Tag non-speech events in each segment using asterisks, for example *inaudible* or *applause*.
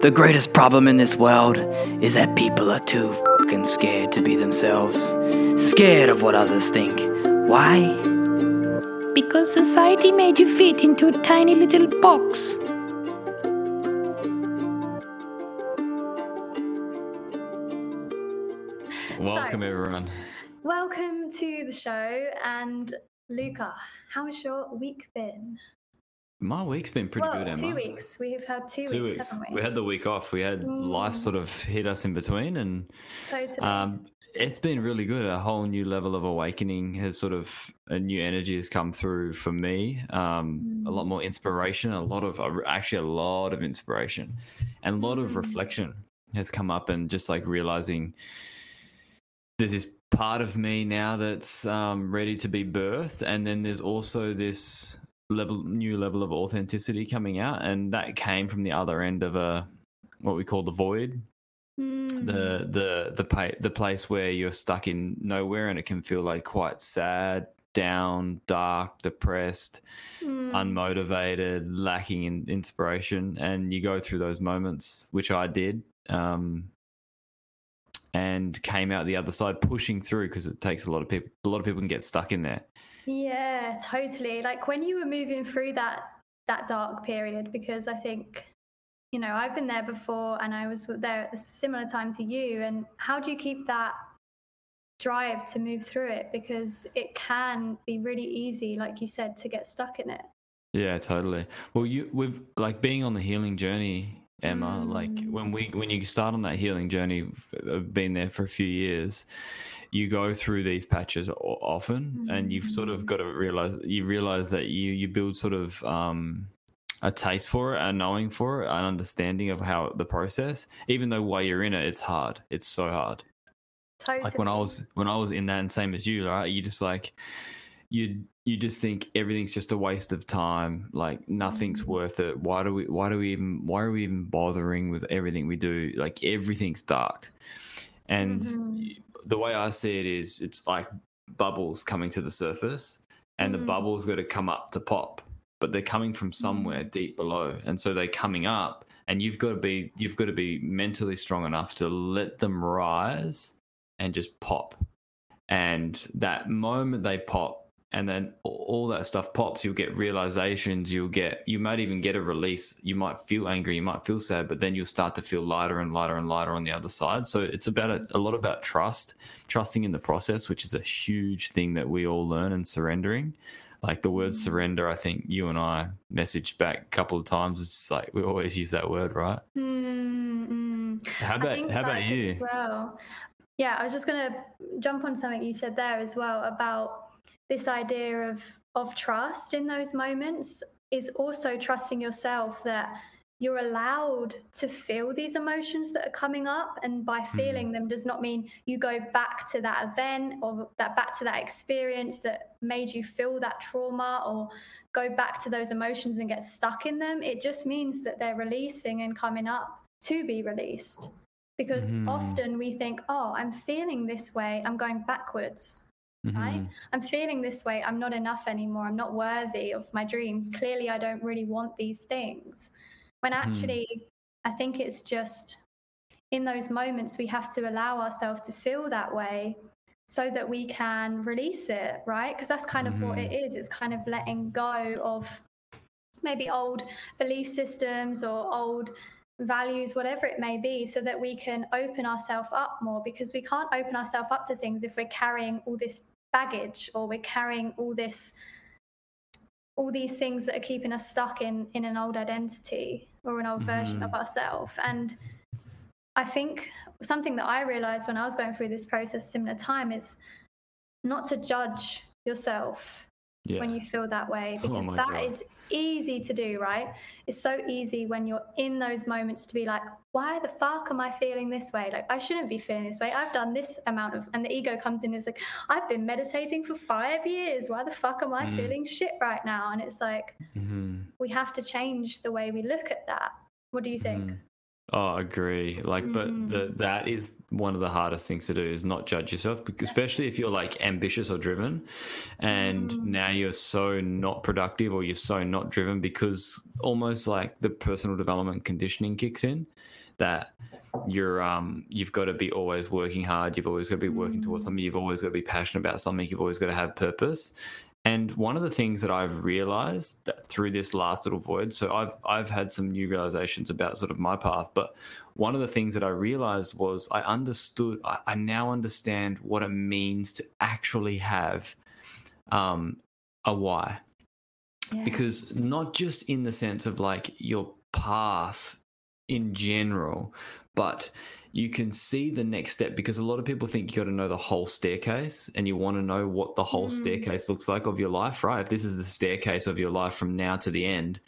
The greatest problem in this world is that people are too fucking scared to be themselves. Scared of what others think. Why? Because society made you fit into a tiny little box. Welcome, everyone. Welcome to the show. And Luka, how's your week been? My week's been pretty well, good, Emma. two weeks. We've had two, Two weeks, weeks. we? We had the week off. We had life Mm. sort of hit us in between, and totally. um, it's been really good. A whole new level of awakening has sort of a new energy has come through for me. Um, A lot Mm. more inspiration, a lot of actually a lot of inspiration, and a lot of Mm. reflection has come up, and just like realizing there's this part of me now that's um, ready to be birthed, and then there's also this level, new level of authenticity coming out, and that came from the other end of a what we call the void, Mm. the the the pa- the place where you're stuck in nowhere, and it can feel like quite sad, down, dark, depressed, Mm. unmotivated, lacking in inspiration, and you go through those moments, which I did. Um, and came out the other side pushing through because it takes a lot of people a lot of people can get stuck in there Yeah, totally. Like when you were moving through that that dark period, because I think, you know, I've been there before and I was there at a similar time to you. And how do you keep that drive to move through it? Because it can be really easy, like you said, to get stuck in it. yeah totally well you with like being on the healing journey emma like Mm. when we when you start on that healing journey i've been there for a few years you go through these patches often and you've sort of Mm. got to realize you realize that you you build sort of um a taste for it, a knowing for it, an understanding of how the process. Even though while you're in it, it's hard. It's so hard. Totally. like when I was when I was in that and same as you, right? You just like you you just think everything's just a waste of time. Like nothing's Mm. worth it. Why do we why do we even why are we even bothering with everything we do? Like everything's dark. And Mhm. The way I see it is it's like bubbles coming to the surface and the Mm. bubbles got to come up to pop. But they're coming from somewhere deep below. And so they're coming up and you've got to be you've got to be mentally strong enough to let them rise and just pop. And that moment they pop, and then all- that stuff pops, you'll get realizations. You'll get, you might even get a release. You might feel angry, you might feel sad, but then you'll start to feel lighter and lighter and lighter on the other side. So it's about a, a lot about trust, trusting in the process, which is a huge thing that we all learn and surrendering. Like the word Mm. surrender, I think you and I messaged back a couple of times. It's just like we always use that word, right? Mm, mm. How about how about you? As well. Yeah, I was just gonna jump on something you said there as well about this idea of of trust in those moments is also trusting yourself that you're allowed to feel these emotions that are coming up and by Mm-hmm. feeling them does not mean you go back to that event or that back to that experience that made you feel that trauma or go back to those emotions and get stuck in them it just means that they're releasing and coming up to be released because Mhm. often we think oh i'm feeling this way i'm going backwards right? Mhm. I'm feeling this way. I'm not enough anymore. I'm not worthy of my dreams. Clearly, I don't really want these things. When actually, I think it's just in those moments we have to allow ourselves to feel that way so that we can release it, right? Because that's kind of what it is. It's kind of letting go of maybe old belief systems or old values, whatever it may be, so that we can open ourselves up more because we can't open ourselves up to things if we're carrying all this baggage or we're carrying all this all these things that are keeping us stuck in in an old identity or an old version of Mhm. ourselves and i think something that i realized when i was going through this process similar time is not to judge yourself Yeah. when you feel that way *laughs* Oh because my that God. is easy to do, right? It's so easy when you're in those moments to be like, why the fuck am I feeling this way? Like, I shouldn't be feeling this way. I've done this amount of, and the ego comes in and is like, I've been meditating for five years. Why the fuck am I Mm. feeling shit right now? And it's like, Mhm. we have to change the way we look at that. What do you think? Mhm. Oh, I agree. Like, but Mm. the, that is one of the hardest things to do is not judge yourself, especially if you're like ambitious or driven, and Mm. now you're so not productive or you're so not driven because almost like the personal development conditioning kicks in, that you're um you've got to be always working hard. You've always got to be working towards Mm. something. You've always got to be passionate about something. You've always got to have purpose. And one of the things that I've realized that through this last little voyage, so I've I've had some new realizations about sort of my path, but one of the things that I realized was I understood I, I now understand what it means to actually have um a why. Yeah. Because not just in the sense of like your path in general, but you can see the next step because a lot of people think you got to know the whole staircase and you want to know what the whole Mm. staircase looks like of your life, right? If this is the staircase of your life from now to the end,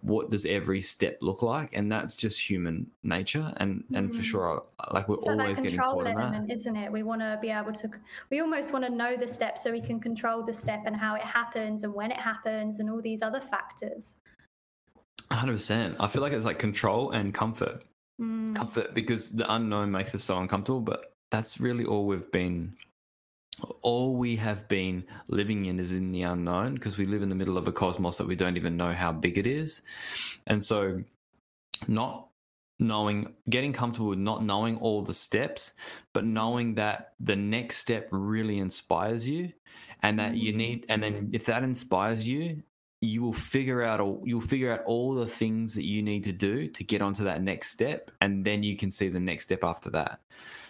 what does every step look like? And that's just human nature. And and for Mm. sure, like we're like always that getting control caught in that. element, isn't it? We want to be able to, we almost want to know the step so we can control the step and how it happens and when it happens and all these other factors. 100%. I feel like it's like control and comfort. Mm. comfort because the unknown makes us so uncomfortable but that's really all we've been all we have been living in is in the unknown because we live in the middle of a cosmos that we don't even know how big it is and so not knowing getting comfortable with not knowing all the steps but knowing that the next step really inspires you and that you Mm. need and then if that inspires you you will figure out all you'll figure out all the things that you need to do to get onto that next step and then you can see the next step after that.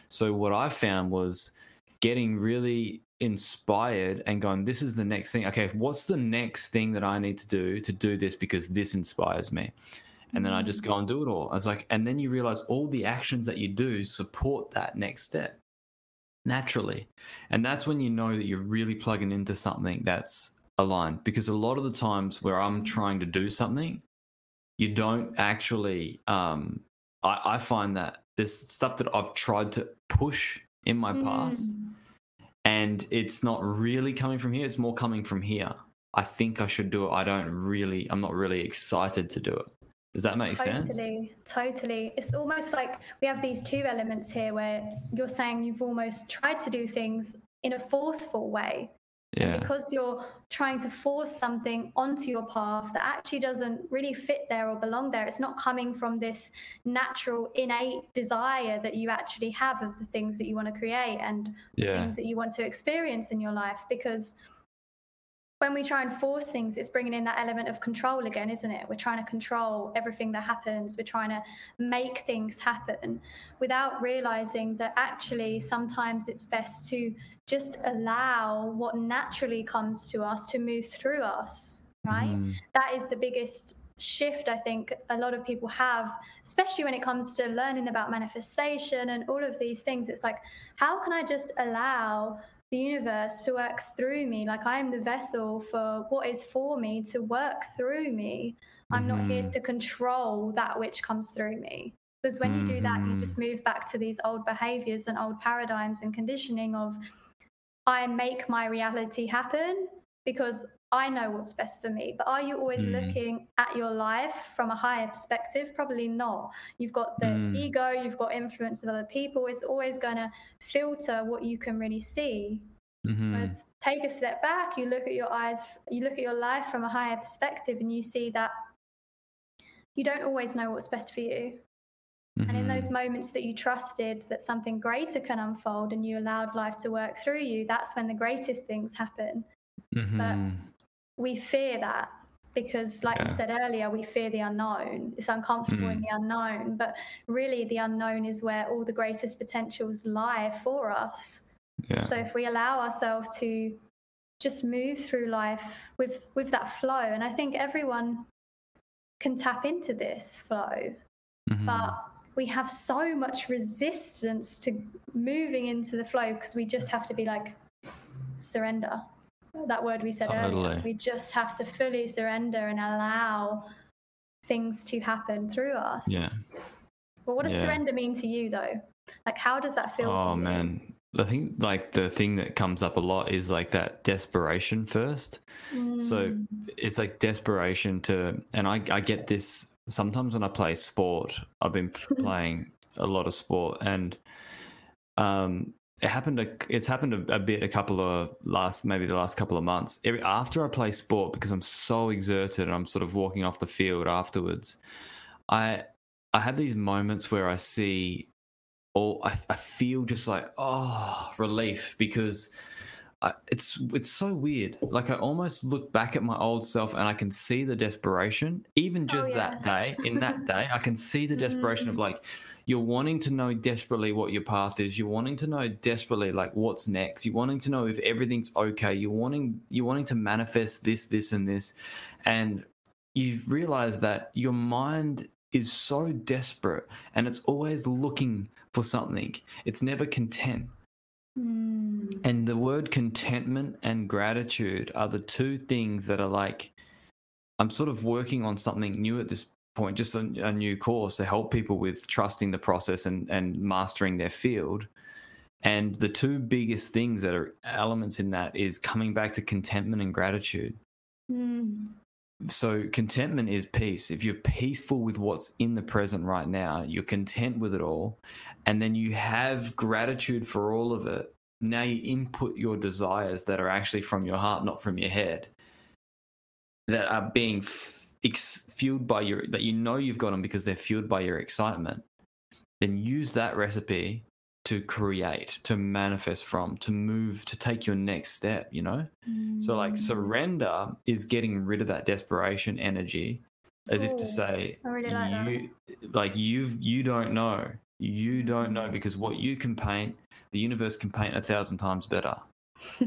So what i found was getting really inspired and going this is the next thing. Okay what's the next thing that i need to do to do this because this inspires me? And then i just go mm. and do it all. I was like and then you realize all the actions that you do support that next step naturally. And that's when you know that you're really plugging into something that's aligned because a lot of the times where i'm trying to do something you don't actually um i, I find that there's stuff that i've tried to push in my past Mm. and it's not really coming from here it's more coming from here i think i should do it i don't really i'm not really excited to do it does that make sense Totally, totally. It's almost like we have these two elements here where you're saying you've almost tried to do things in a forceful way. Yeah Because you're trying to force something onto your path that actually doesn't really fit there or belong there. It's not coming from this natural, innate desire that you actually have of the things that you want to create and yeah things that you want to experience in your life. Because when we try and force things, it's bringing in that element of control again, isn't it? We're trying to control everything that happens. We're trying to make things happen without realizing that actually sometimes it's best to just allow what naturally comes to us to move through us, right? Mhm. That is the biggest shift I think a lot of people have, especially when it comes to learning about manifestation and all of these things. It's like, how can I just allow the universe to work through me? Like I am the vessel for what is for me to work through me. I'm not here Mhm. to control that which comes through me. Because when you do that, you just move back to these old behaviors and old paradigms and conditioning of I make my reality happen because I know what's best for me. But are you always Mm. looking at your life from a higher perspective? Probably not. You've got the Mm. ego, you've got influence of other people. It's always going to filter what you can really see. Mhm. Whereas take a step back, you look at your eyes, you look at your life from a higher perspective, and you see that you don't always know what's best for you. And in those Mhm. moments that you trusted that something greater can unfold and you allowed life to work through you, that's when the greatest things happen. Mhm. We fear that because, like Yeah. you said earlier, we fear the unknown. It's uncomfortable in Mm. the unknown, but really the unknown is where all the greatest potentials lie for us. yeah So if we allow ourselves to just move through life with with that flow, and I think everyone can tap into this flow Mhm. but we have so much resistance to moving into the flow because we just have to be like surrender that word we said earlier. We just have to fully surrender and allow things to happen through us. Yeah. but what does Yeah. surrender mean to you though? Like how does that feel to Oh man, I think like the thing that comes up a lot is like that desperation first. So Mm, it's like desperation to, and I I get this sometimes when I play sport, I've been *laughs* playing a lot of sport, and um, it happened. A, it's happened a, a, bit. A couple of last, maybe the last couple of months. Every, after I play sport, because I'm so exerted, and I'm sort of walking off the field afterwards. I I have these moments where I see, or I, I feel just like oh relief because it's it's so weird. Like I almost look back at my old self and I can see the desperation. Even oh, just oh, yeah. that day, in that *laughs* day, I can see the desperation mm-hmm. of like you're wanting to know desperately what your path is. You're wanting to know desperately like what's next. You're wanting to know if everything's okay. You're wanting you're wanting to manifest this, this, and this, and you realize that your mind is so desperate and it's always looking for something. It's never content. Mm. And the word contentment and gratitude are the two things that are like, I'm sort of working on something new at this point, just a, a new course to help people with trusting the process and, and mastering their field. And the two biggest things that are elements in that is coming back to contentment and gratitude. Mm. So, contentment is peace. If you're peaceful with what's in the present right now, you're content with it all, and then you have gratitude for all of it. Now you input your desires that are actually from your heart, not from your head, that are being f- ex- fueled by your, that you know you've got them because they're fueled by your excitement. Then use that recipe to create, to manifest from, to move, to take your next step, you know? Mm. So, like, mm. surrender is getting rid of that desperation energy as if to say, really like you, like, you you don't know. You don't know because what you can paint, the universe can paint a thousand times better. *laughs*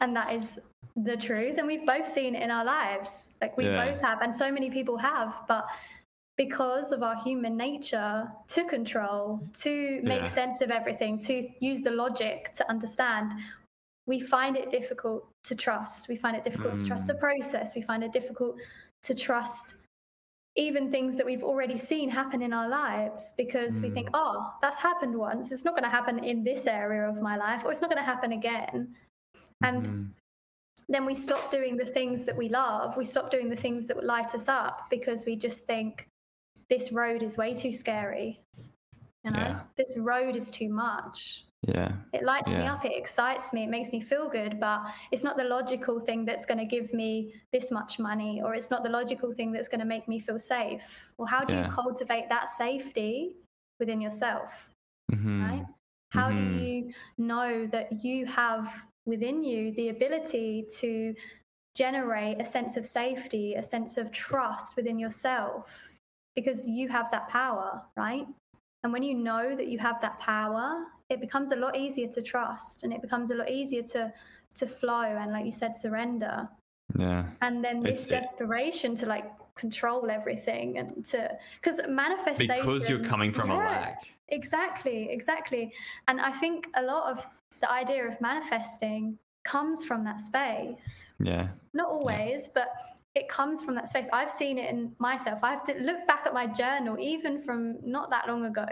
and that is the truth. And we've both seen it in our lives. Like, we yeah. both have, and so many people have. But because of our human nature to control, to make yeah. sense of everything, to use the logic to understand, we find it difficult to trust. We find it difficult mm. to trust the mm. process. We find it difficult to trust even things that we've already seen happen in our lives because mm. we think, oh, that's happened once. It's not going to happen in this area of my life, or it's not going to happen again. And mm. then we stop doing the things that we love. We stop doing the things that light us up because we just think, this road is way too scary. You know, yeah. this road is too much. Yeah. It lights yeah. me up, it excites me, it makes me feel good, but it's not the logical thing that's going to give me this much money, or it's not the logical thing that's going to make me feel safe. Well, how do yeah. you cultivate that safety within yourself? Mm-hmm. Right? How mm-hmm. do you know that you have within you the ability to generate a sense of safety, a sense of trust within yourself? Because you have that power, right? And when you know that you have that power, it becomes a lot easier to trust and it becomes a lot easier to to flow and like you said surrender. Yeah. And then this it's, desperation it, to like control everything and to because manifestation because you're coming from yeah, a lack exactly exactly. And i think a lot of the idea of manifesting comes from that space. Yeah. Not always yeah. but it comes from that space. I've seen it in myself. I have to look back at my journal, even from not that long ago,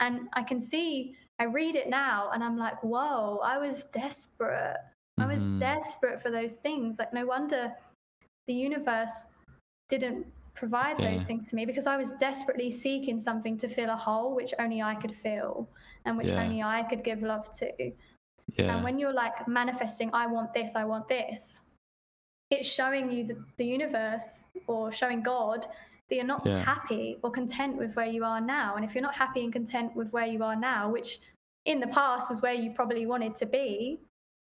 and I can see, I read it now, and I'm like, whoa, I was desperate. I was mm-hmm. desperate for those things. Like, no wonder the universe didn't provide yeah. those things to me because I was desperately seeking something to fill a hole which only I could fill and which yeah. only I could give love to. Yeah. And when you're like manifesting, I want this, I want this, it's showing you the, the universe or showing God that you're not yeah. happy or content with where you are now. And if you're not happy and content with where you are now, which in the past was where you probably wanted to be,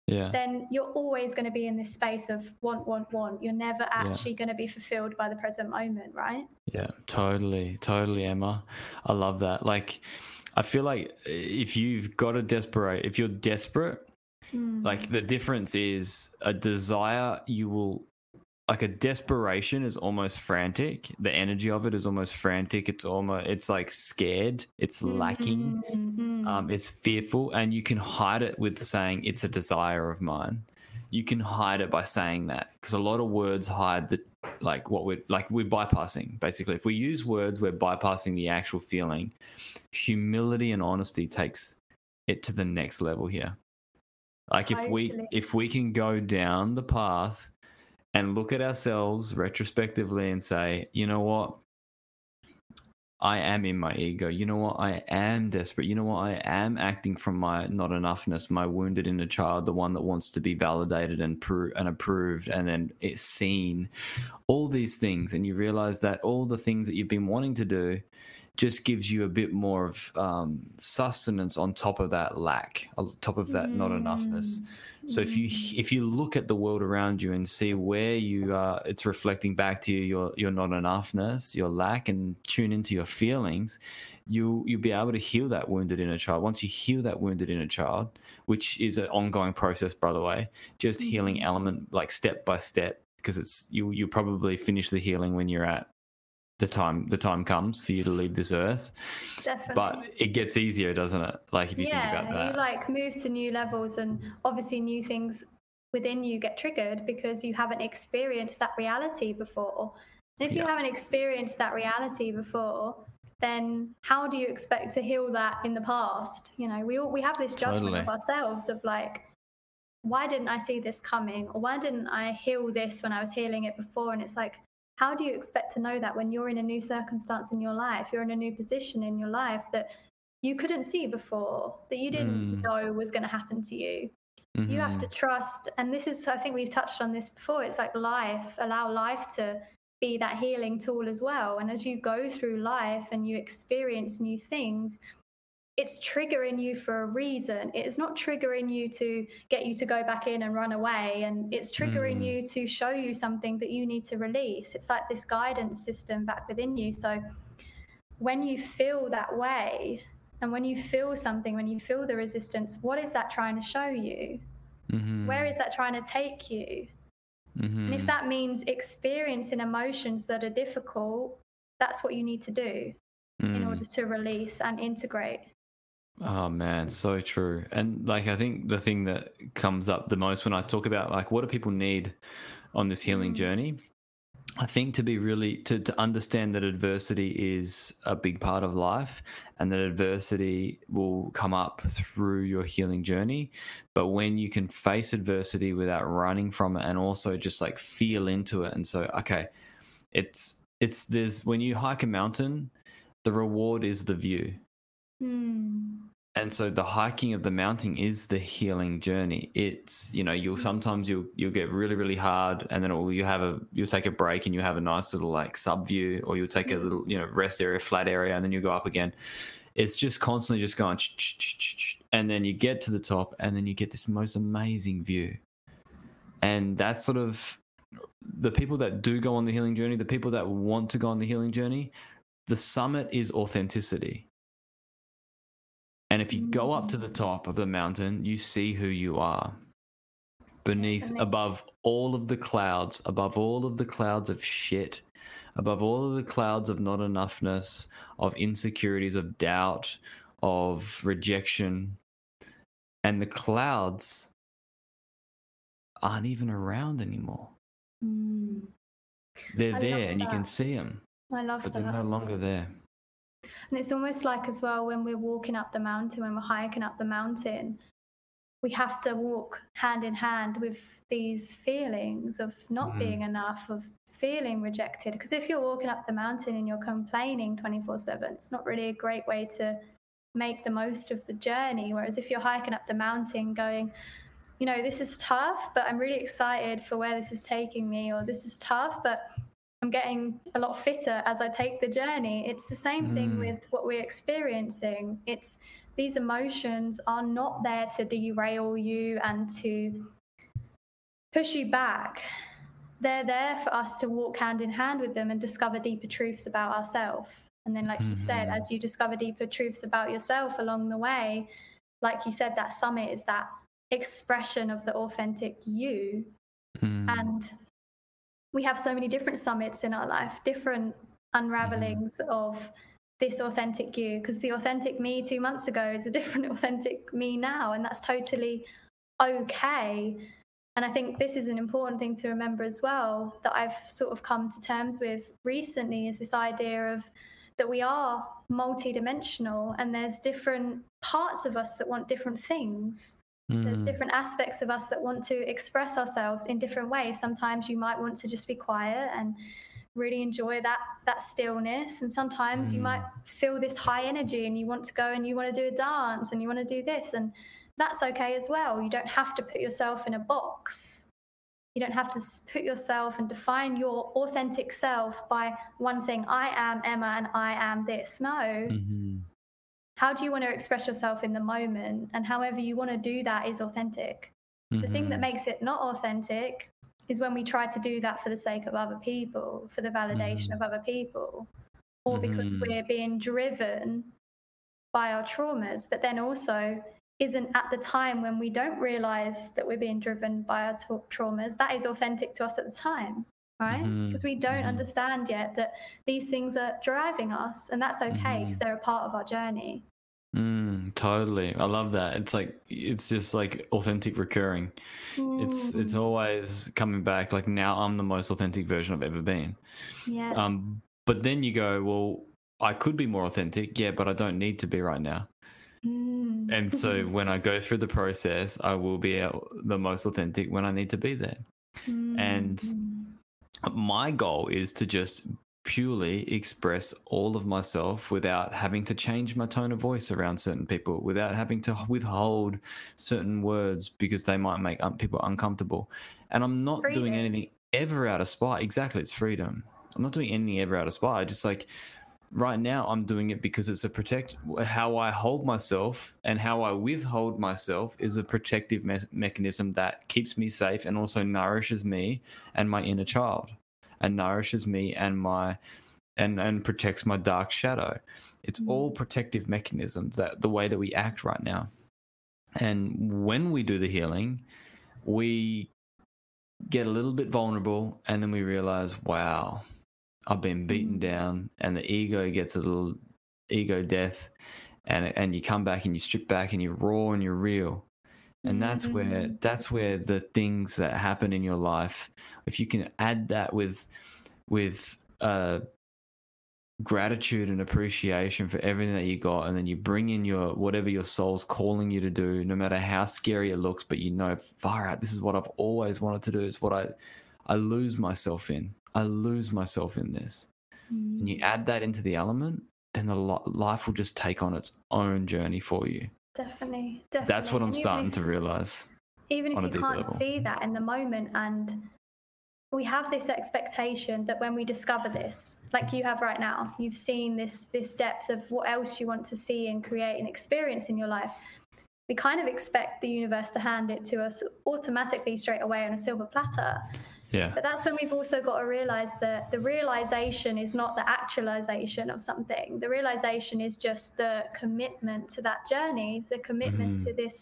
yeah. then you're always going to be in this space of want, want, want. You're never actually yeah. going to be fulfilled by the present moment, right? Yeah, totally, totally, Emma. I love that. Like, I feel like eh, if you've got a desperate, if you're desperate, like hmm. the difference is a desire you will like a desperation is almost frantic. The energy of it is almost frantic. It's almost it's like scared. It's lacking. Mm-hmm. Um, it's fearful, and you can hide it with saying it's a desire of mine. You can hide it by saying that because a lot of words hide the like what we're like we're bypassing basically. If we use words, we're bypassing the actual feeling. Humility and honesty takes it to the next level here. Like if we if we can go down the path and look at ourselves retrospectively and say, you know what, I am in my ego. You know what? I am desperate. You know what? I am acting from my not enoughness, my wounded inner child, the one that wants to be validated and pro- and approved, and then it's seen. All these things, and you realize that all the things that you've been wanting to do just gives you a bit more of um, sustenance on top of that lack, on top of that not enoughness. So if you if you look at the world around you and see where you are, it's reflecting back to you your your not enoughness, your lack, and tune into your feelings. You you'll be able to heal that wounded inner child. Once you heal that wounded inner child, which is an ongoing process, by the way, just healing element like step by step, because it's you you probably finish the healing when you're at the time the time comes for you to leave this earth Definitely. but it gets easier doesn't it like if you yeah, think about that you like move to new levels, and obviously new things within you get triggered because you haven't experienced that reality before. And if you haven't experienced that reality before, then how do you expect to heal that in the past? You know, we all we have this judgment Totally. of ourselves of like, why didn't I see this coming, or why didn't I heal this when I was healing it before? And it's like, how do you expect to know that when you're in a new circumstance in your life, you're in a new position in your life that you couldn't see before, that you didn't Mm. know was going to happen to you? You have to Mhm. trust, and this is, I think we've touched on this before. It's like life, allow life to be that healing tool as well. And as you go through life and you experience new things, it's triggering you for a reason. It is not triggering you to get you to go back in and run away. And it's triggering Mm. you to show you something that you need to release. It's like this guidance system back within you. So when you feel that way, and when you feel something, when you feel the resistance, what is that trying to show you? Mhm. Where is that trying to take you? And if Mhm. that means experiencing emotions that are difficult, that's what you need to do in Mm. order to release and integrate. Oh man, so true. And like I think the thing that comes up the most when I talk about like what do people need on this healing Mm. journey? I think to be really to, to understand that adversity is a big part of life and that adversity will come up through your healing journey. But when you can face adversity without running from it and also just like feel into it and so okay, it's it's there's when you hike a mountain, the reward is the view. Hmm. and so the hiking of the mountain is the healing journey. It's you know you'll sometimes you'll you'll get really really hard and then it'll, you have a you'll take a break and you have a nice little like sub view or you'll take a little you know rest area flat area and then you go up again. It's just constantly just going and then you get to the top and then you get this most amazing view. And that's sort of the people that do go on the healing journey the people that want to go on the healing journey the summit is authenticity and if you go up to the top of the mountain, you see who you are. Beneath, above all of the clouds, above all of the clouds of shit, above all of the clouds of not enoughness, of insecurities, of doubt, of rejection. And the clouds aren't even around anymore. Hmm. They're I there and you can see them, I love but that. they're no longer there. And it's almost like as well when we're walking up the mountain, when we're hiking up the mountain, we have to walk hand in hand with these feelings of not Mhm. being enough, of feeling rejected. Because if you're walking up the mountain and you're complaining 24 7, it's not really a great way to make the most of the journey. Whereas if you're hiking up the mountain going, you know, this is tough, but I'm really excited for where this is taking me, or this is tough, but I'm getting a lot fitter as I take the journey. It's the same thing Mm. with what we're experiencing. It's these emotions are not there to derail you and to push you back. They're there for us to walk hand in hand with them and discover deeper truths about ourselves. And then, like you said, Mhm. as you discover deeper truths about yourself along the way, like you said, that summit is that expression of the authentic you Mm. and we have so many different summits in our life different unravelings mm-hmm. of this authentic you because the authentic me two months ago is a *laughs* different authentic me now and that's totally okay. And i think this is an important thing to remember as well that i've sort of come to terms with recently is this idea of that we are multidimensional and there's different parts of us that want different things there's Mm. different aspects of us that want to express ourselves in different ways. Sometimes you might want to just be quiet and really enjoy that that stillness and sometimes you might feel this high energy and you want to go and you want to do a dance and you want to do this and that's okay as well you don't have to put yourself in a box you don't have to put yourself and define your authentic self by one thing i am emma and i am this no Mhm. How do you want to express yourself in the moment and however you want to do that is authentic the thing that Mhm. makes it not authentic is when we try to do that for the sake of other people for the validation of other people or because Mhm. we're being driven by our traumas but then also isn't at the time when we don't realize that we're being driven by our tra- traumas that is authentic to us at the time right because we don't Mhm. understand yet that these things are driving us and that's okay because Mhm. they're a part of our journey Mm, totally. I love that. It's like it's just like authentic recurring. It's it's Mm, always coming back. Like now I'm the most authentic version I've ever been. yeah Um, but then you go, well, I could be more authentic, yeah, but I don't need to be right now. Mm. And so *laughs* when I go through the process, I will be the most authentic when I need to be there. and- Mm. My goal is to just purely express all of myself without having to change my tone of voice around certain people, without having to withhold certain words because they might make people uncomfortable. And I'm not doing anything ever out of spite. Exactly, it's freedom. I'm not doing anything ever out of spite. I just like right now I'm doing it because it's a protect how I hold myself and how I withhold myself is a protective me- mechanism that keeps me safe and also nourishes me and my inner child and nourishes me and my and and protects my dark shadow. It's Mm. all protective mechanisms that the way that we act right now. And when we do the healing, we get a little bit vulnerable and then we realize, wow, I've been beaten Mm. down and the ego gets a little ego death and and you come back and you strip back and you're raw and you're real. And that's where Mm. that's where the things that happen in your life, if you can add that with with uh gratitude and appreciation for everything that you got and then you bring in your whatever your soul's calling you to do no matter how scary it looks but you know far out this is what i've always wanted to do it's what i i lose myself in i lose myself in this and you mm. add that into the element then the li- life will just take on its own journey for you Definitely, definitely. that's what i'm even starting if- to realize Even if you can't level. see that in the moment, and we have this expectation that when we discover this, like you have right now, you've seen this this depth of what else you want to see and create and experience in your life. We kind of expect the universe to hand it to us automatically straight away on a silver platter. Yeah But that's when we've also got to realize that the realization is not the actualization of something. The realization is just the commitment to that journey, the commitment Mhm. to this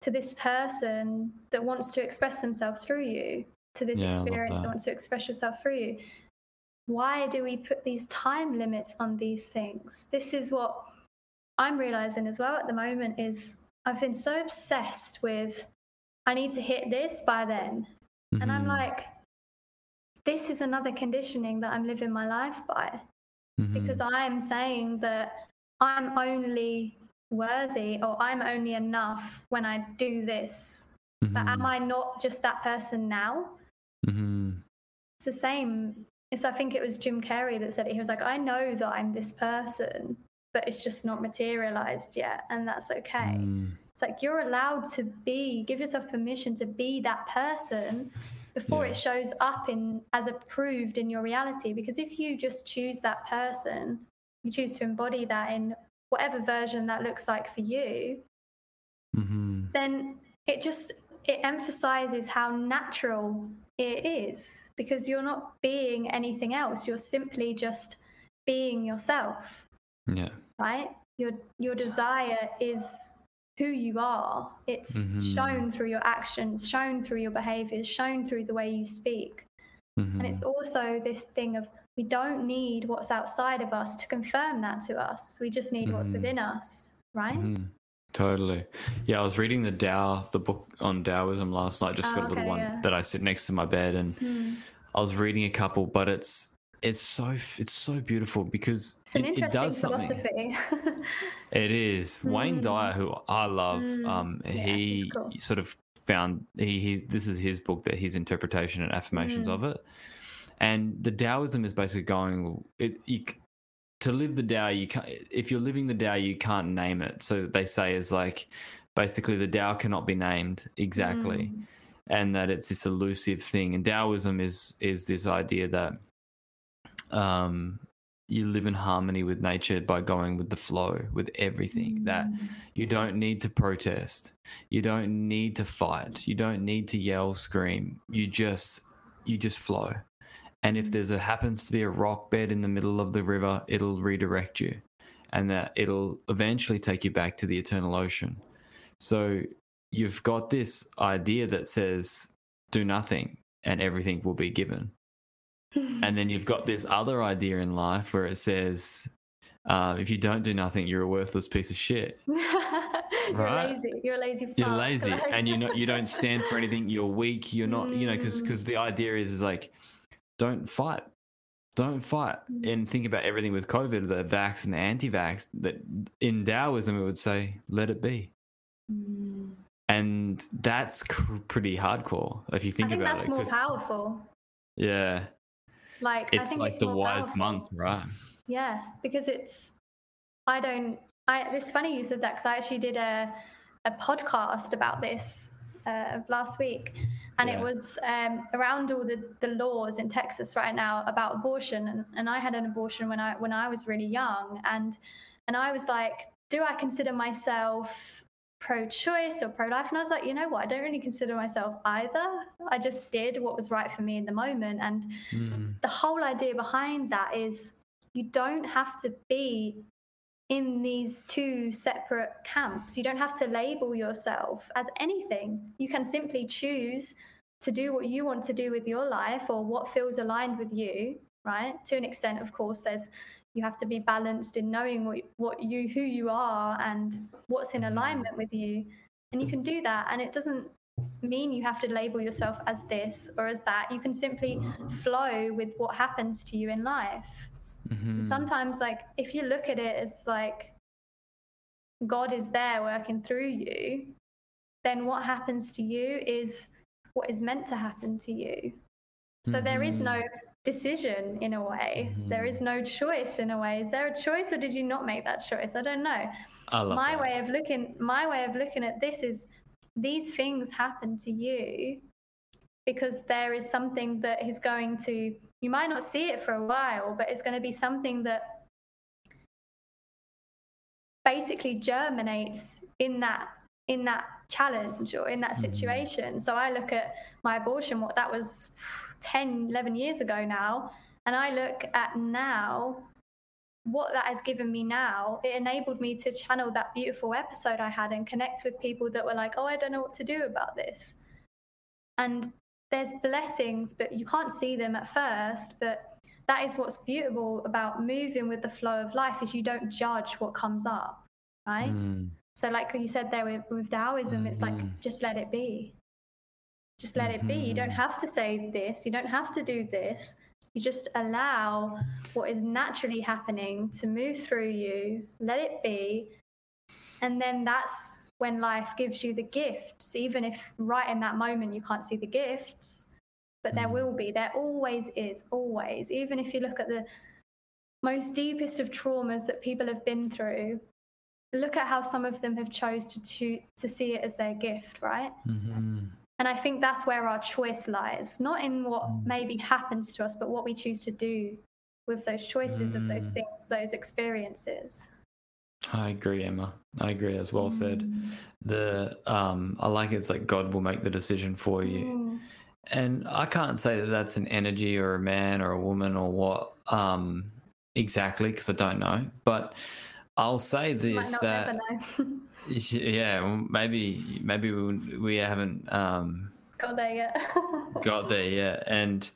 to this person that wants to express themselves through you, to this Yeah, experience that. that. wants to express yourself through you. Why do we put these time limits on these things? This is what I'm realizing as well at the moment is I've been so obsessed with I need to hit this by then. And I'm Mhm. like, this is another conditioning that I'm living my life by Mhm. because I'm saying that I'm only worthy or I'm only enough when I do this. But am Mhm. I not just that person now? Mhm. It's the same. It's, I think it was Jim Carrey that said it. He was like, I know that I'm this person, but it's just not materialized yet. And that's okay. Mm. It's like you're allowed to be, give yourself permission to be that person before Yeah. it shows up in as approved in your reality. Because if you just choose that person, you choose to embody that in whatever version that looks like for you, Mhm. then it just it emphasizes how natural it is because you're not being anything else. You're simply just being yourself yeah right? Your your desire is who you are. It's Mhm. shown through your actions, shown through your behaviors, shown through the way you speak. And it's Mhm. also this thing of we don't need what's outside of us to confirm that to us. We just need what's Mhm. within us, right? Mhm. Totally. Yeah, I was reading the Tao, the book on Taoism last night. Just Oh, got a little okay, one yeah. that I sit next to my bed, and Hmm. I was reading a couple, but it's it's so it's so beautiful because It's an it, it interesting does something. philosophy. *laughs* It is Wayne Mm. Dyer, who I love. Mm, Um, yeah, he cool. sort of found he, he this is his book that his interpretation and affirmations Mm. of it, And the Taoism is basically going it you, to live the Tao. You can't if you're living the Tao, you can't name it. So they say is like basically the Tao cannot be named exactly, Mm. and that it's this elusive thing. And Taoism is is this idea that um you live in harmony with nature by going with the flow with everything that Mm. you don't need to protest. You don't need to fight. You don't need to yell, scream. You just you just flow. And if there's a happens to be a rock bed in the middle of the river, it'll redirect you. And that it'll eventually take you back to the eternal ocean. So you've got this idea that says do nothing and everything will be given. And then you've got this other idea in life where it says uh, if you don't do nothing, you're a worthless piece of shit. *laughs* you're Right. lazy. You're a lazy. you're lazy like- and you know you don't *laughs* stand for anything you're weak you're not you know because Mm. because the idea is, is like don't fight don't fight Mm. and think about everything with covid the vax and the anti-vax that in taoism it would say let it be Mm. and that's cr- pretty hardcore if you think, I think about that's it more 'cause- powerful. yeah Like I it's like it's the wise powerful. monk right Yeah, because it's I don't. I it's funny you said that because I actually did a a podcast about this uh, last week, and Yeah. it was um, around all the, the laws in Texas right now about abortion, and, and I had an abortion when I when I was really young, and and I was like, do I consider myself pro-choice or pro-life? And I was like, you know what, I don't really consider myself either. I just did what was right for me in the moment, and Mm. the whole idea behind that is you don't have to be in these two separate camps. You don't have to label yourself as anything. You can simply choose to do what you want to do with your life or what feels aligned with you, right? To an extent, of course, there's you have to be balanced in knowing what, what you who you are and what's in alignment with you. And you can do that and it doesn't mean you have to label yourself as this or as that. You can simply flow with what happens to you in life. Mhm. Sometimes, like, if you look at it as like God is there working through you, then what happens to you is what is meant to happen to you. So there is no decision in a way. There Mhm. is no choice in a way. Is there a choice or did you not make that choice? I don't know I my that. way of looking my way of looking at this is these things happen to you because there is something that is going to you might not see it for a while but it's going to be something that basically germinates in that in that challenge or in that Mhm. situation so i look at my abortion what that was 10 11 years ago now and i look at now what that has given me now, it enabled me to channel that beautiful episode I had and connect with people that were like, oh, I don't know what to do about this. And there's blessings, but you can't see them at first. But that is what's beautiful about moving with the flow of life is you don't judge what comes up, right? Mm. So, like you said there with, with Taoism, it's like Mhm. just let it be. Just let it be. You don't Mhm. have to say this. You don't have to do this. You just allow what is naturally happening to move through you. Let it be, and then that's when life gives you the gifts. Even if right in that moment you can't see the gifts, but there will be. There always is. Always. Even if you look at the most deepest of traumas that people have been through look at how some of them have chose to to, to see it as their gift right Mhm. And i think that's where our choice lies not in what Mm. maybe happens to us but what we choose to do with those choices of those Mm. things those experiences I agree, Emma. I agree. As well said. Mm. The um, I like it's like God will make the decision for you. Mm. and I can't say that that's an energy or a man or a woman or what um, exactly because I don't know. But I'll say this that. *laughs* *laughs* yeah, well, maybe maybe we, we haven't um, got there yet *laughs* got there yet, and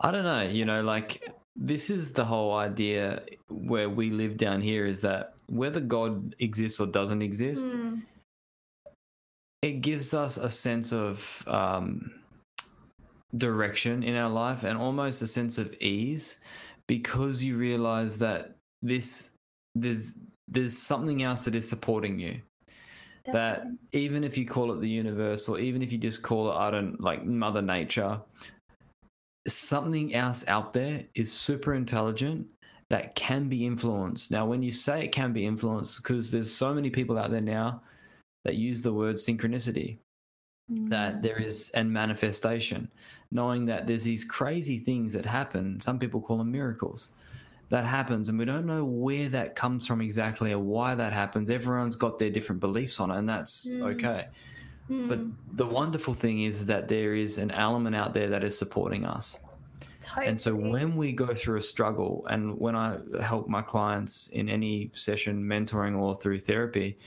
I don't know. You know, like this is the whole idea where we live down here is that whether God exists or doesn't exist, Mm. it gives us a sense of um, direction in our life and almost a sense of ease because you realize that this there's there's something else that is supporting you that even if you call it the universe or even if you just call it i don't like mother nature something else out there is super intelligent that can be influenced. Now, when you say it can be influenced, because there's so many people out there now that use the word synchronicity, that mm. there is and manifestation, knowing that there's these crazy things that happen. Some people call them miracles that happens, and we don't know where that comes from exactly or why that happens. Everyone's got their different beliefs on it, and that's Mm. okay. But Mm, the wonderful thing is that there is an element out there that is supporting us. And so when we go through a struggle, and when I help my clients in any session, mentoring or through therapy,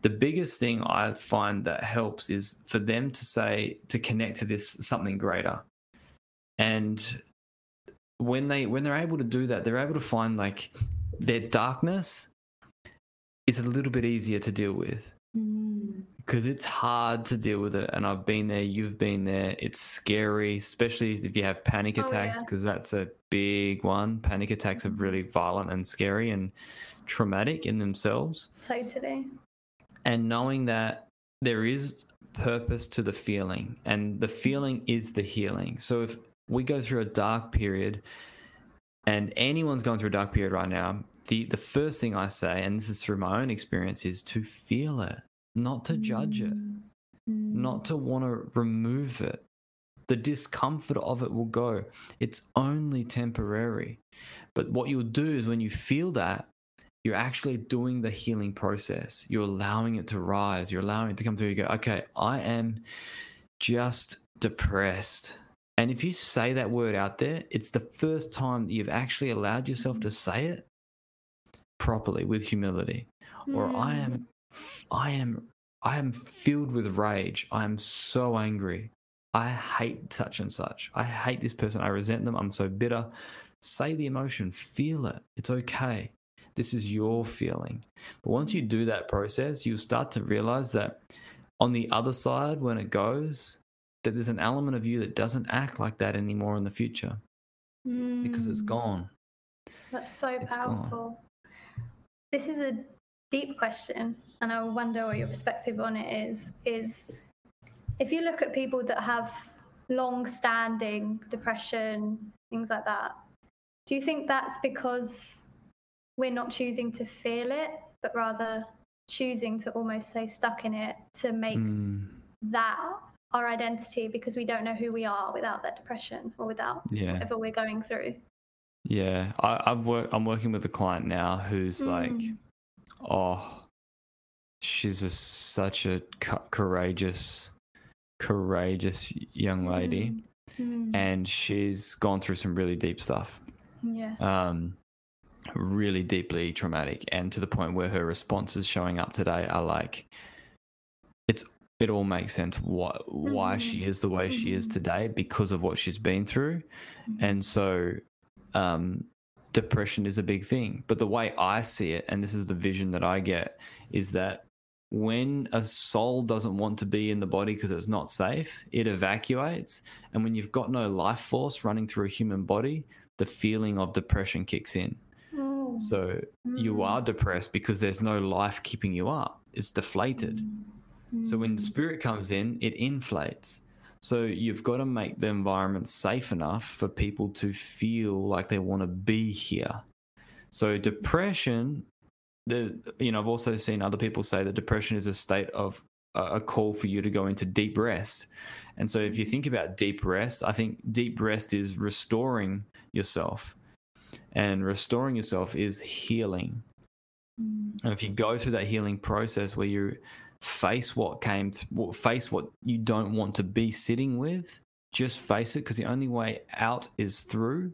the biggest thing I find that helps is for them to say, to connect to this something greater. And when they when they're able to do that, they're able to find like their darkness is a little bit easier to deal with. Mm, because it's hard to deal with it and i've been there you've been there. It's scary especially if you have panic Oh, attacks yeah. because that's a big one. Panic attacks are really violent and scary and traumatic in themselves. Today. And knowing that there is purpose to the feeling and the feeling is the healing. So if we go through a dark period and anyone's going through a dark period right now the the first thing i say and this is through my own experience is to feel it not to judge it Mm, not to want to remove it. The discomfort of it will go. It's only temporary. But what you'll do is when you feel that, you're actually doing the healing process. You're allowing it to rise. You're allowing it to come through. You go, okay, I am just depressed. And if you say that word out there, it's the first time that you've actually allowed yourself to say it properly with humility or I mm, am I am I am filled with rage. I am so angry. I hate such and such. I hate this person. I resent them. I'm so bitter. Say the emotion, feel it. It's okay. This is your feeling. But once you do that process, you'll start to realize that on the other side, when it goes, that there's an element of you that doesn't act like that anymore in the future because it's gone. That's so It's gone. powerful. This is a deep question, and I wonder what your perspective on it is. Is if you look at people that have long-standing depression, things like that, do you think that's because we're not choosing to feel it, but rather choosing to almost say stuck in it to make Mm, that our identity because we don't know who we are without that depression or without yeah. whatever we're going through? Yeah, I, I've worked. I'm working with a client now who's like, Mm. oh, she's a, such a co- courageous, courageous young lady, Mm. and she's gone through some really deep stuff, Yeah. um, really deeply traumatic, and to the point where her responses showing up today are like, it's it all makes sense why why she is the way she is Mhm. today because of what she's been through Mhm. and so um, depression is a big thing. But the way I see it, and this is the vision that I get, is that when a soul doesn't want to be in the body because it's not safe, it evacuates. And when you've got no life force running through a human body, the feeling of depression kicks in. Mm. So you Mm. are depressed because there's no life keeping you up. It's deflated. So when the Mm. spirit comes in, it inflates. So you've got to make the environment safe enough for people to feel like they want to be here. So depression, the you know I've also seen other people say that depression is a state of a a call for you to go into deep rest. And so if you think about deep rest, I think deep rest is restoring yourself. And restoring yourself is healing. Mm. And if you go through that healing process where you face what came, th- face what you don't want to be sitting with, just face it because the only way out is through.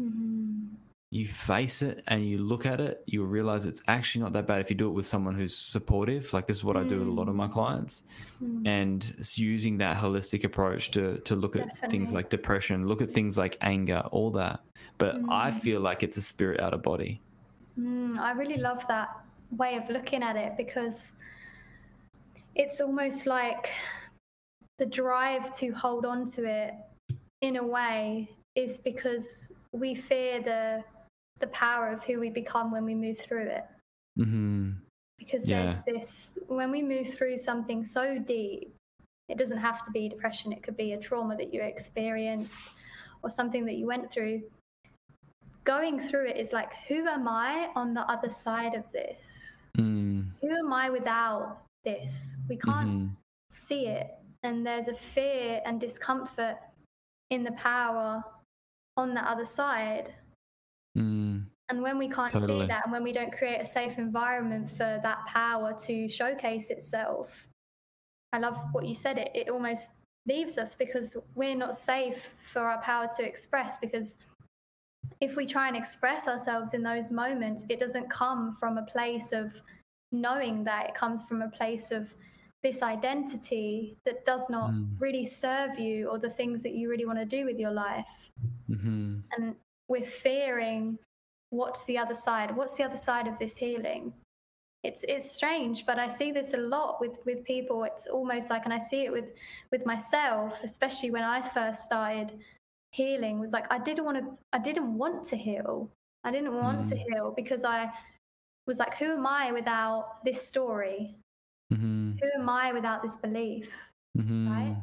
Mhm. You face it and you look at it, you'll realize it's actually not that bad if you do it with someone who's supportive. Like this is what I do with a lot of my Mm. clients, Mm. and it's using that holistic approach to to look at things like depression, look at things like anger, all that. But I Mm. feel like it's a spirit out of body. Mm, I really love that way of looking at it because it's almost like the drive to hold on to it in a way is because we fear the the power of who we become when we move through it hmm because Yeah. there's this when we move through something so deep it doesn't have to be depression it could be a trauma that you experienced or something that you went through, going through it is like, who am I on the other side of this? Mm. Who am I without this? We can't Mhm. see it. And there's a fear and discomfort in the power on the other side. Mm. And when we can't Totally. see that and when we don't create a safe environment for that power to showcase itself, I love what you said. It, it almost leaves us because we're not safe for our power to express. Because if we try and express ourselves in those moments, it doesn't come from a place of knowing that, it comes from a place of this identity that does not Mm. really serve you or the things that you really want to do with your life. Hmm and we're fearing what's the other side what's the other side of this healing? It's it's strange but i see this a lot with with people. It's almost like and i see it with with myself especially when i first started healing was like i didn't want to i didn't want to heal. I didn't want to Mm. heal because i was like who am i without this story hmm who am i without this belief hmm Right?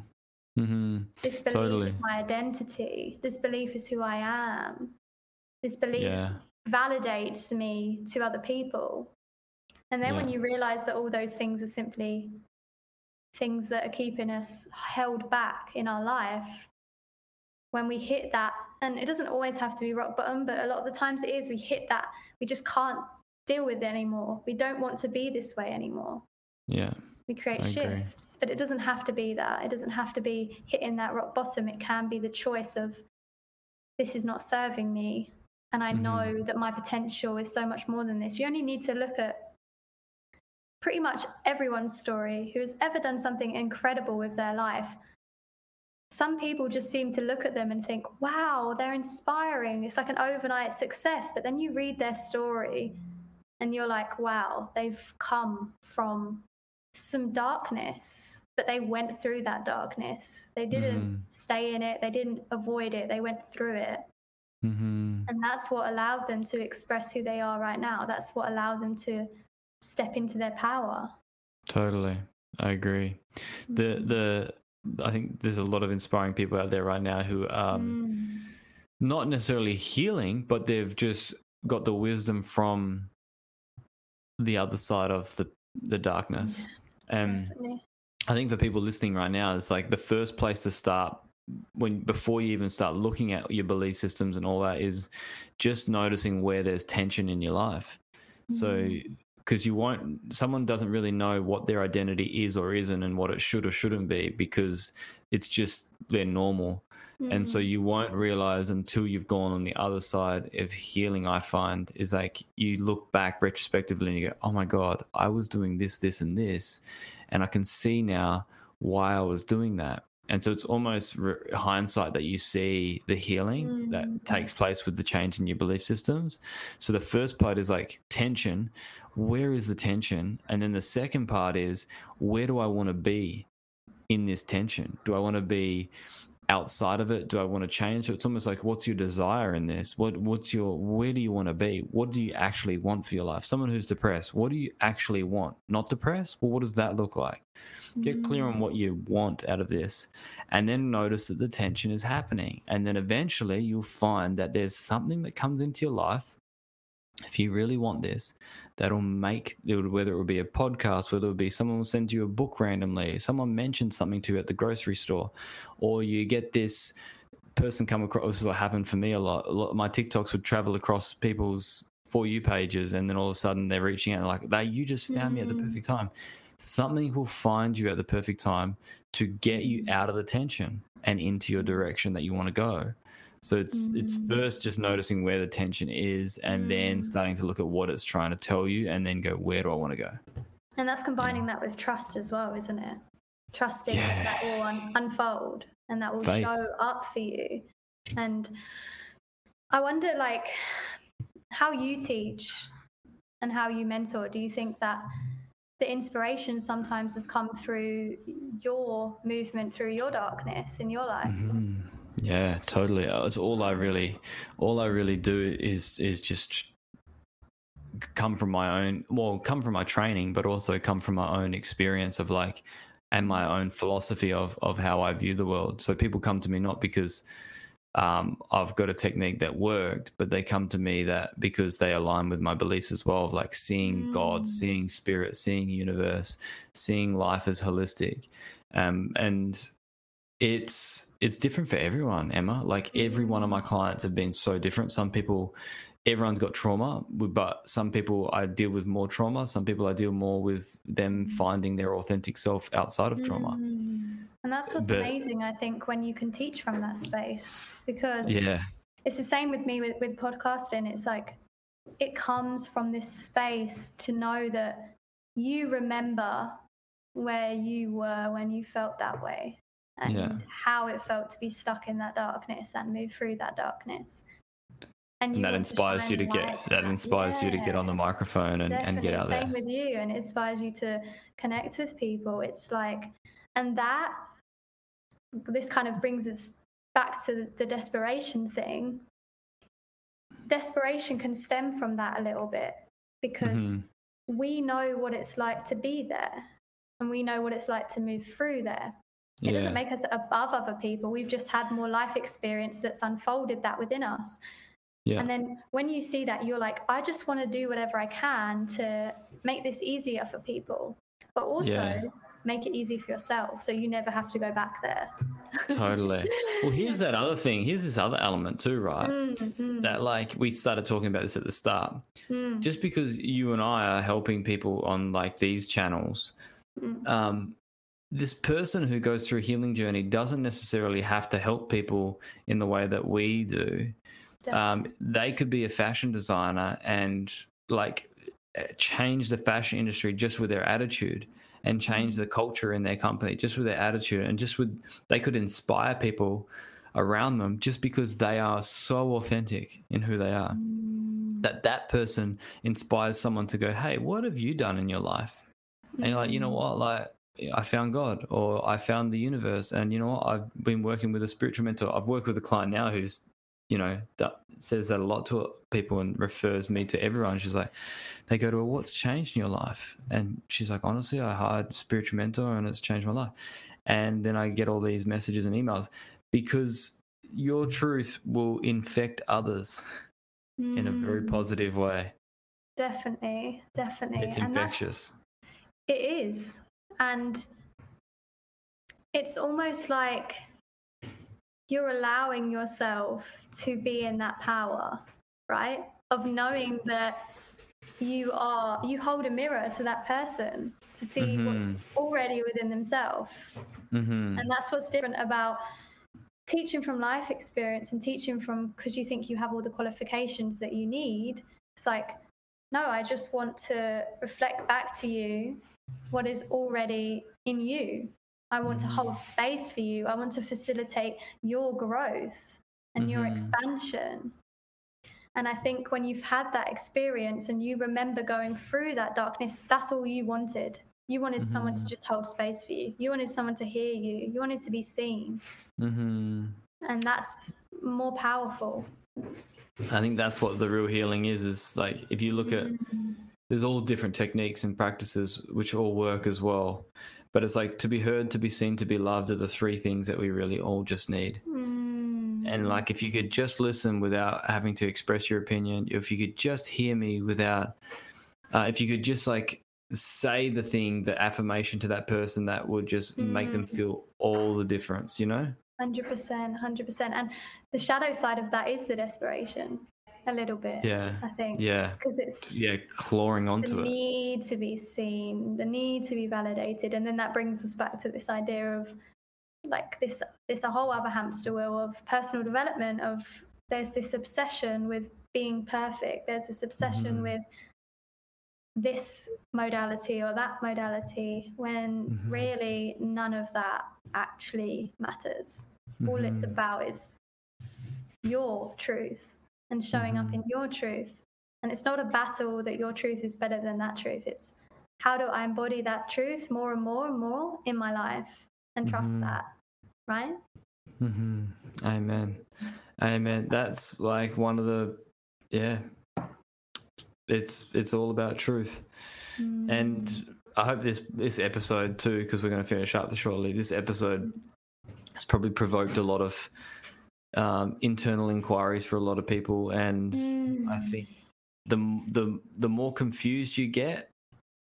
hmm this belief Totally. is my identity this belief is who i am this belief Yeah. validates me to other people. And then when you realize that all those things are simply things that are keeping us held back in our life, when we hit that, and it doesn't always have to be rock bottom, but a lot of the times it is, we hit that, we just can't deal with it anymore. We don't want to be this way anymore. Yeah. We create I agree. shifts, but it doesn't have to be that. It doesn't have to be hitting that rock bottom. It can be the choice of this is not serving me. And I Mhm. know that my potential is so much more than this. You only need to look at pretty much everyone's story who has ever done something incredible with their life. Some people just seem to look at them and think, wow, they're inspiring. It's like an overnight success. But then you read their story and you're like, wow, they've come from some darkness, but they went through that darkness. They didn't Mhm. stay in it, they didn't avoid it, they went through it. hmm And that's what allowed them to express who they are right now. That's what allowed them to step into their power. Totally. I agree. The the I think there's a lot of inspiring people out there right now who um Mm. not necessarily healing, but they've just got the wisdom from the other side of the the darkness. And Definitely. I think for people listening right now, it's like the first place to start when before you even start looking at your belief systems and all that is just noticing where there's tension in your life. So Mm. because you won't someone doesn't really know what their identity is or isn't and what it should or shouldn't be because it's just their normal and so Mm. you won't realize until you've gone on the other side of healing i find is like you look back retrospectively and you go oh my god i was doing this this and this and i can see now why i was doing that. And so it's almost re- hindsight that you see the healing that Mm. takes place with the change in your belief systems. So the first part is like tension. Where is the tension? And then the second part is where do i want to be in this tension? Do i want to be outside of it do i want to change? So it's almost like what's your desire in this? What what's your where do you want to be? What do you actually want for your life? Someone who's depressed what do you actually want? Not depressed well what does that look like? Get clear on what mm. you want out of this and then notice that the tension is happening and then eventually you'll find that there's something that comes into your life if you really want this that'll make whether it would be a podcast whether it would be someone will send you a book randomly someone mentioned something to you at the grocery store or you get this person come across this is what happened for me a lot, a lot my tiktoks would travel across people's for you pages and then all of a sudden they're reaching out like that you just found me at the Mm. perfect time something will find you at the perfect time to get you Mm. out of the tension and into your direction that you want to go so it's it's Mm. first just noticing where the tension is and then Mm. starting to look at what it's trying to tell you and then go where do i want to go And that's combining that with trust as well, isn't it? Trusting Yeah. that will un- unfold and that will Faith. show up for you. And I wonder, like, how you teach and how you mentor. Do you think that the inspiration sometimes has come through your movement through your darkness in your life? Mhm. Yeah, totally. Uh, It's all I really, all I really do is is just come from my own, well, come from my training, but also come from my own experience of like, and my own philosophy of of how I view the world. So people come to me not because um, I've got a technique that worked, but they come to me that because they align with my beliefs as well of like seeing God, Mm. seeing spirit, seeing universe, seeing life as holistic. Um, and it's it's different for everyone, Emma. Like every one of my clients have been so different. Some people everyone's got trauma, but some people I deal with more trauma. Some people I deal more with them finding their authentic self outside of trauma. Mm. And that's what's But- amazing, I think, when you can teach from that space. Because Yeah. it's the same with me with, with podcasting. It's like it comes from this space to know that you remember where you were when you felt that way and Yeah. how it felt to be stuck in that darkness and move through that darkness. And you that inspires you to get that inspires you to get on the microphone and, and get out Same there. with you, and it inspires you to connect with people. It's like, and that this kind of brings us back to the desperation thing. Desperation can stem from that a little bit because Mhm. we know what it's like to be there and we know what it's like to move through there. It Yeah. doesn't make us above other people. We've just had more life experience that's unfolded that within us. Yeah. And then when you see that, you're like, I just want to do whatever I can to make this easier for people, but also Yeah. make it easy for yourself so you never have to go back there. Totally. *laughs* Well, here's that other thing. Here's this other element too, right? Mm, mm, That like we started talking about this at the start. mm, Just because you and I are helping people on like these channels, mm. um, this person who goes through a healing journey doesn't necessarily have to help people in the way that we do. Um, they could be a fashion designer and like uh, change the fashion industry just with their attitude and change the culture in their company just with their attitude and just with they could inspire people around them just because they are so authentic in who they are. Mm, that that person inspires someone to go hey what have you done in your life? And you're like you know what? Like i found god or i found the universe and you know what? I've been working with a spiritual mentor. I've worked with a client now who's you know that says that a lot to people and refers me to everyone. She's like they go to her what's changed in your life? And she's like honestly i hired a spiritual mentor and it's changed my life. And then i get all these messages and emails because your truth will infect others *laughs* in a very mm. positive way. Definitely, definitely. it's infectious. It is. And it's almost like you're allowing yourself to be in that power, right? Of knowing that you are, you hold a mirror to that person to see what's Mhm. already within themselves. hmm And that's what's different about teaching from life experience and teaching from because you think you have all the qualifications that you need. It's like, no, I just want to reflect back to you what is already in you. I want to hold space for you. I want to facilitate your growth and your Mhm. expansion. And I think when you've had that experience and you remember going through that darkness, that's all you wanted. You wanted someone to Mhm. just hold space for you. You wanted someone to hear you. You wanted to be seen. hmm And that's more powerful. I think that's what the real healing is. Is like if you look at Mm. There's all different techniques and practices which all work as well, but it's like to be heard, to be seen, to be loved are the three things that we really all just need. Mm. And like if you could just listen without having to express your opinion, if you could just hear me without, uh, if you could just like say the thing, the affirmation to that person, that would just make them Mm. feel all the difference. You know? 100%, 100%. And the shadow side of that is the desperation, a little bit, Yeah. I think. Yeah. Because it's Yeah. Clawing the onto it. need to be seen, the need to be validated. And then that brings us back to this idea of like this this a whole other hamster wheel of personal development of there's this obsession with being perfect. There's this obsession Mhm. with this modality or that modality when Mhm. really none of that actually matters. All it's Mhm. about is your truth and showing up in your truth. And it's not a battle that your truth is better than that truth. It's how do I embody that truth more and more and more in my life and trust Mhm. that, right? hmm Amen. Amen. That's like one of the, yeah. It's it's all about truth, Mm. and I hope this this episode too, because we're going to finish up shortly. This episode has probably provoked a lot of um, internal inquiries for a lot of people, and I Mm. think the the the more confused you get,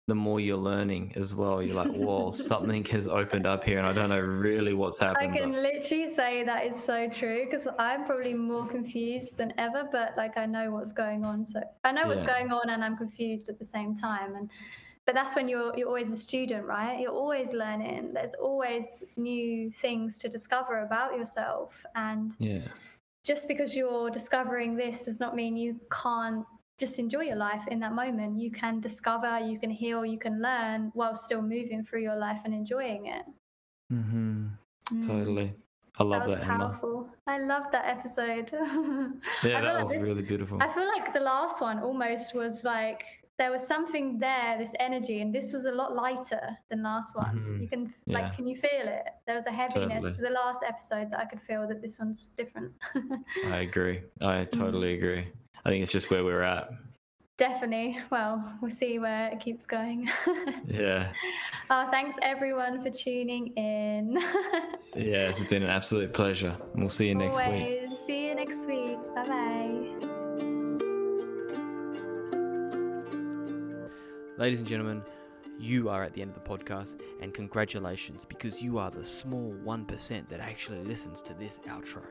the more you're learning as well. You're like, whoa, *laughs* something has opened up here, and I don't know really what's happening. I can but- literally say that is so true because I'm probably more confused than ever, but like I know what's going on. So I know what's going on and I'm confused at the same time. And but that's when you're you're always a student, right? You're always learning. There's always new things to discover about yourself. And yeah, just because you're discovering this does not mean you can't just enjoy your life in that moment. You can discover, you can heal, you can learn while still moving through your life and enjoying it. hmm Mm. totally. I love that was that, Emma. powerful. I love that episode. *laughs* Yeah, that like was this- really beautiful. I feel like the last one almost was like there was something there, this energy, and this was a lot lighter than last one. Mhm. You can Yeah. like, can you feel it? There was a heaviness Totally. to the last episode that I could feel that this one's different. *laughs* I agree. I totally agree. I think it's just where we're at. Definitely. Well, we'll see where it keeps going. *laughs* Yeah. oh, thanks everyone for tuning in. *laughs* Yeah, it's been an absolute pleasure. We'll see you next week. See you next week. Bye bye. Ladies and gentlemen, you are at the end of the podcast, and congratulations because you are the small 1% that actually listens to this outro.